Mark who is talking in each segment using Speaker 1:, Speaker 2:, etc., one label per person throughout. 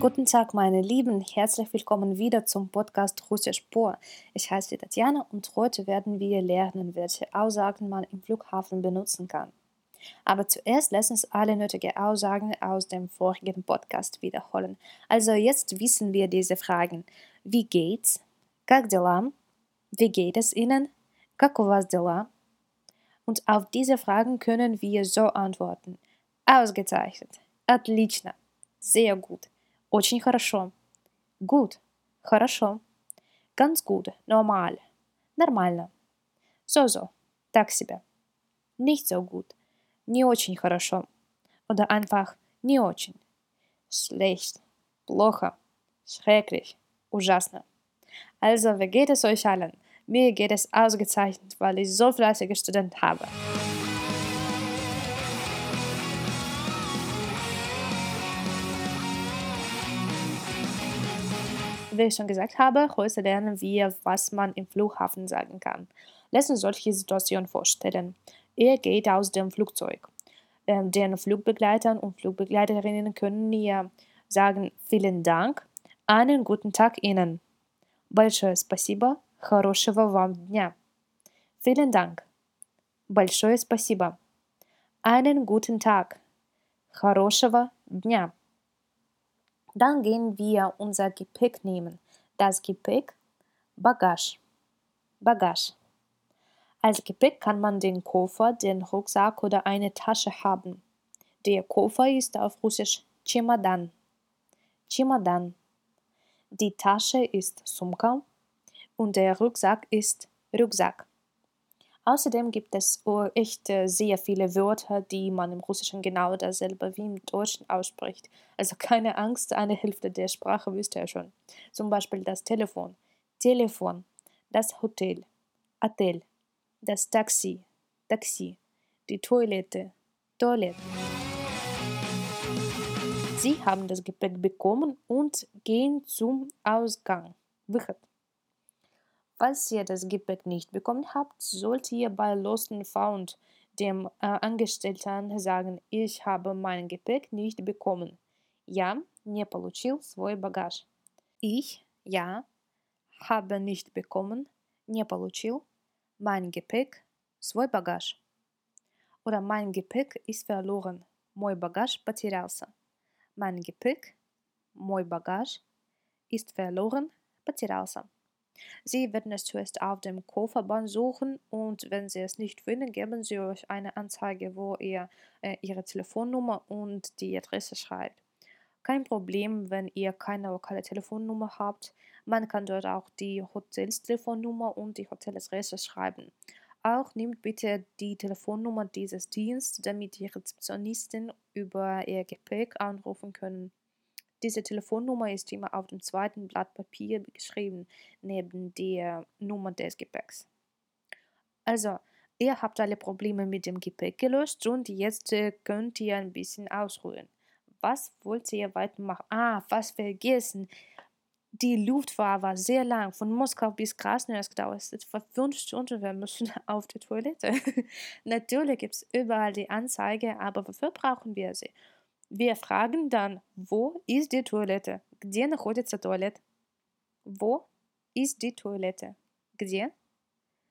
Speaker 1: Guten Tag, meine Lieben. Herzlich willkommen wieder zum Podcast Russisch Spur. Ich heiße Tatjana und heute werden wir lernen, welche Aussagen man im Flughafen benutzen kann. Aber zuerst lass uns alle nötigen Aussagen aus dem vorigen Podcast wiederholen. Also jetzt wissen wir diese Fragen. Wie geht's? Как дела? Wie geht es Ihnen? Как у вас дела? Und auf diese Fragen können wir so antworten. Ausgezeichnet. Отлично. Sehr gut. Очень хорошо. Gut. Хорошо. Ganz gut. Normal. Нормально. So-so. Так себе. Nicht so gut. Не очень хорошо. Oder einfach не очень. Schlecht. Плохо. Schrecklich. Ужасно. Also, wie geht es euch allen? Mir geht es ausgezeichnet, weil ich so fleißige Studenten habe. wie ich schon gesagt habe, heute lernen wir, was man im Flughafen sagen kann. Lass uns solche Situation vorstellen. Er geht aus dem Flugzeug. Ähm, den Flugbegleitern und Flugbegleiterinnen können ihr sagen, vielen Dank, einen guten Tag Ihnen. Большое спасибо, хорошего вам дня. Vielen Dank. Большое спасибо. Einen guten Tag. Хорошего дня. Dann gehen wir unser Gepäck nehmen. Das Gepäck, Bagage. Bagage. Als Gepäck kann man den Koffer, den Rucksack oder eine Tasche haben. Der Koffer ist auf Russisch Чемодан. Чемодан. Die Tasche ist Sumka und der Rucksack ist Rucksack. Außerdem gibt es echt sehr viele Wörter, die man im Russischen genau dasselbe wie im Deutschen ausspricht. Also keine Angst, eine Hälfte der Sprache wisst ihr schon. Zum Beispiel das Telefon, Telefon, das Hotel, Hotel, das Taxi, Taxi, die Toilette, Toilette. Sie haben das Gepäck bekommen und gehen zum Ausgang. Выход. Falls ihr das Gepäck nicht bekommen habt, sollt ihr bei Lost and Found dem äh, Angestellten sagen, ich habe mein Gepäck nicht bekommen. Я не получил свой багаж. Ich, ja, habe nicht bekommen, не получил, mein Gepäck, свой багаж. Oder mein Gepäck ist verloren, мой багаж потерялся. Mein Gepäck, мой багаж, ist verloren, потерялся. Sie werden es zuerst auf dem Kofferband suchen und wenn Sie es nicht finden, geben Sie euch eine Anzeige, wo ihr äh, Ihre Telefonnummer und die Adresse schreibt. Kein Problem, wenn ihr keine lokale Telefonnummer habt. Man kann dort auch die Hotelstelefonnummer und die Hoteladresse schreiben. Auch nehmt bitte die Telefonnummer dieses Dienstes, damit die Rezeptionisten über ihr Gepäck anrufen können. Diese Telefonnummer ist immer auf dem zweiten Blatt Papier geschrieben, neben der Nummer des Gepäcks. Also, ihr habt alle Probleme mit dem Gepäck gelöst und jetzt äh, könnt ihr ein bisschen ausruhen. Was wollt ihr weitermachen? Ah, was vergessen. Die Luftfahrt war sehr lang, von Moskau bis Krasnojarsk dauert es etwa fünf Stunden. Wir müssen auf die Toilette. Natürlich gibt es überall die Anzeige, aber wofür brauchen wir sie? Wir fragen dann, wo ist die Toilette? Где находится туалет? Wo ist die Toilette? Где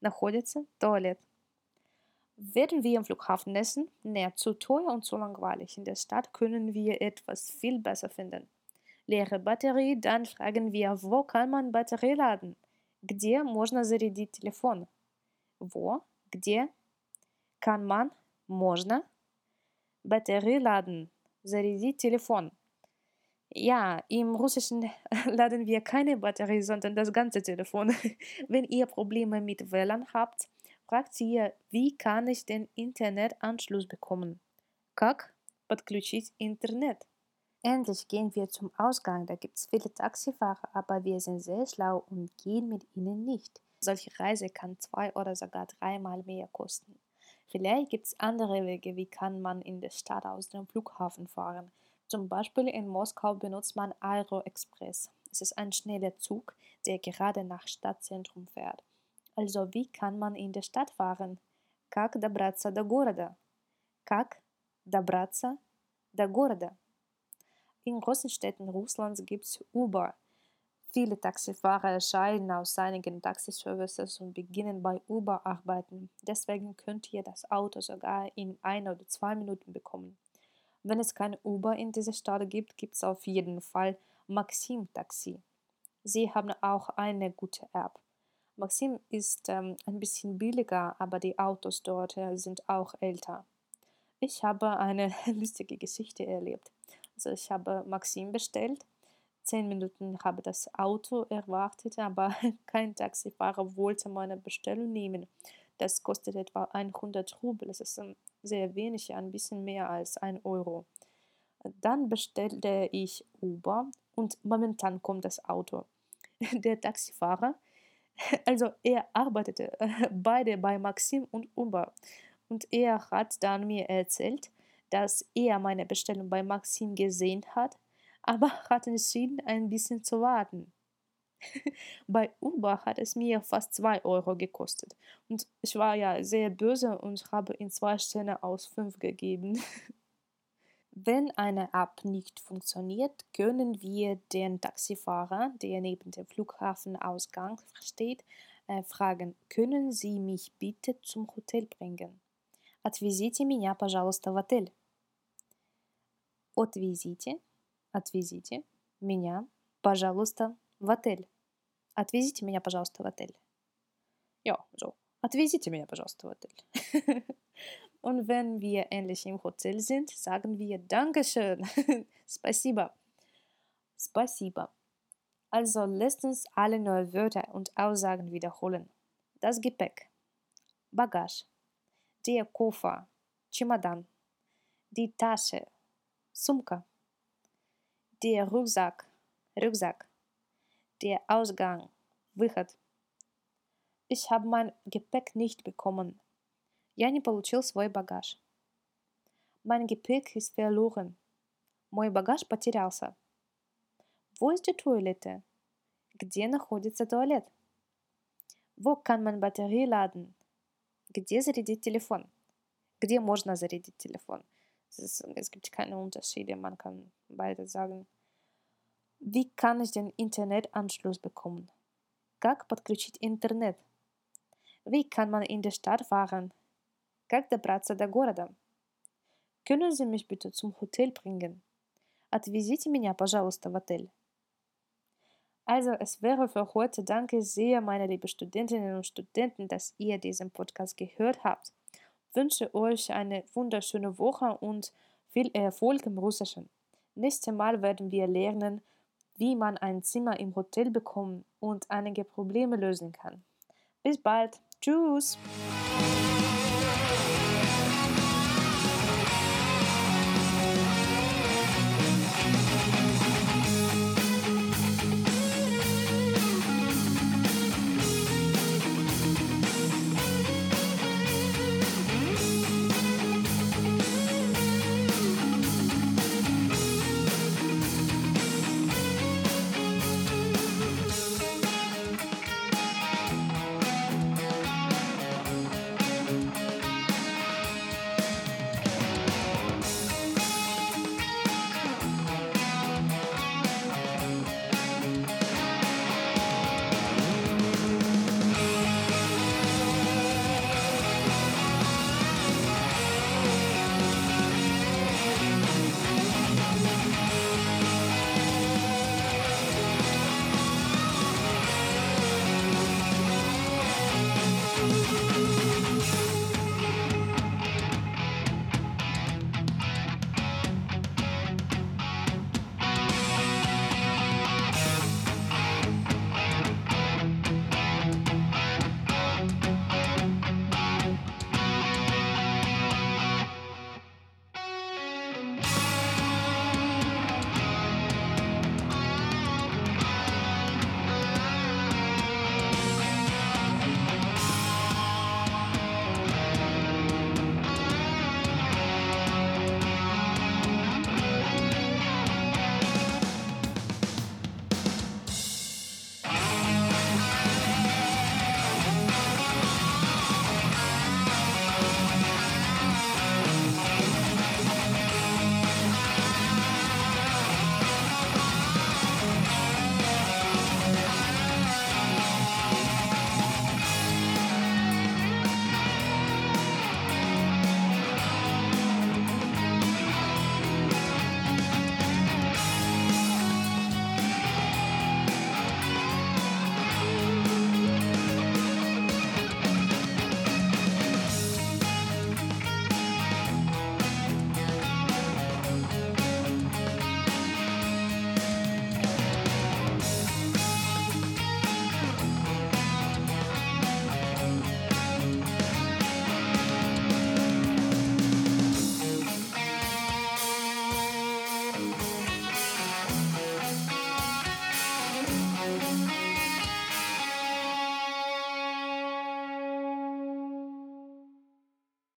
Speaker 1: находится туалет? Werden wir im Flughafen essen? Nee, zu teuer und zu langweilig. In der Stadt können wir etwas viel besser finden. Leere Batterie, dann fragen wir, wo kann man Batterie laden? Где можно зарядить телефон? Wo, где kann man, можно Batterie laden? зарядить телефон. Ja, im Russischen laden wir keine Batterie, sondern das ganze Telefon. Wenn ihr Probleme mit WLAN habt, fragt ihr, wie kann ich den Internetanschluss bekommen? Как подключить Internet? Endlich gehen wir zum Ausgang. Da gibt es viele Taxifahrer, aber wir sind sehr schlau und gehen mit ihnen nicht. Solche Reise kann zwei oder sogar dreimal mehr kosten. Vielleicht gibt es andere Wege, wie kann man in der Stadt aus dem Flughafen fahren. Zum Beispiel in Moskau benutzt man Aero Express. Es ist ein schneller Zug, der gerade nach Stadtzentrum fährt. Also wie kann man in der Stadt fahren? Как добраться до города? Как добраться до города? In großen Städten Russlands gibt es Uber. Viele Taxifahrer scheiden aus einigen Taxiservices und beginnen bei Uber arbeiten. Deswegen könnt ihr das Auto sogar in ein oder zwei Minuten bekommen. Wenn es kein Uber in dieser Stadt gibt, gibt es auf jeden Fall Maxim Taxi. Sie haben auch eine gute App. Maxim ist ähm, ein bisschen billiger, aber die Autos dort äh, sind auch älter. Ich habe eine lustige Geschichte erlebt. Also ich habe Maxim bestellt Zehn Minuten habe das Auto erwartet, aber kein Taxifahrer wollte meine Bestellung nehmen. Das kostet etwa 100 Rubel. Das ist ähm, sehr wenig, ein bisschen mehr als 1 Euro. Dann bestellte ich Uber und momentan kommt das Auto. Der Taxifahrer, also er arbeitete beide bei Maxim und Uber. Und er hat dann mir erzählt, dass er meine Bestellung bei Maxim gesehen hat aber hat entschieden, ein bisschen zu warten. Bei Uber hat es mir fast 2 Euro gekostet. Und ich war ja sehr böse und habe in zwei Sterne aus 5 gegeben. Wenn eine App nicht funktioniert, können wir den Taxifahrer, der neben dem Flughafenausgang steht, äh, fragen, können Sie mich bitte zum Hotel bringen? Отвезите меня, пожалуйста, в отель. Отвезите Отвезите меня, пожалуйста, в отель. Отвезите меня, пожалуйста, в отель. Ja, so. Отвезите меня, пожалуйста, в отель. Und wenn wir endlich im Hotel sind, sagen wir Dankeschön. Spasiba. Spasiba. Also lasst uns alle neue Wörter und Aussagen wiederholen. Das Gepäck. Bagage. Der Koffer. Чемодан. Die Tasche. Sumka der Rucksack, Rucksack, der Ausgang, выход. Ich habe mein Gepäck nicht bekommen. Я не получил свой багаж. Mein Gepäck ist verloren. Мой багаж потерялся. Wo ist die Toilette? Где находится туалет? Wo kann man Batterie laden? Где зарядить телефон? Где можно зарядить телефон? Es, gibt keine Unterschiede, man kann beide sagen. Wie kann ich den Internetanschluss bekommen? Как подключить интернет? Wie kann man in der Stadt fahren? Как добраться до города? Können Sie mich bitte zum Hotel bringen? Отвезите меня, пожалуйста, в отель. Also, es wäre für heute. Danke sehr, meine lieben Studentinnen und Studenten, dass ihr diesen Podcast gehört habt wünsche euch eine wunderschöne Woche und viel Erfolg im Russischen. Nächstes Mal werden wir lernen, wie man ein Zimmer im Hotel bekommt und einige Probleme lösen kann. Bis bald. Tschüss.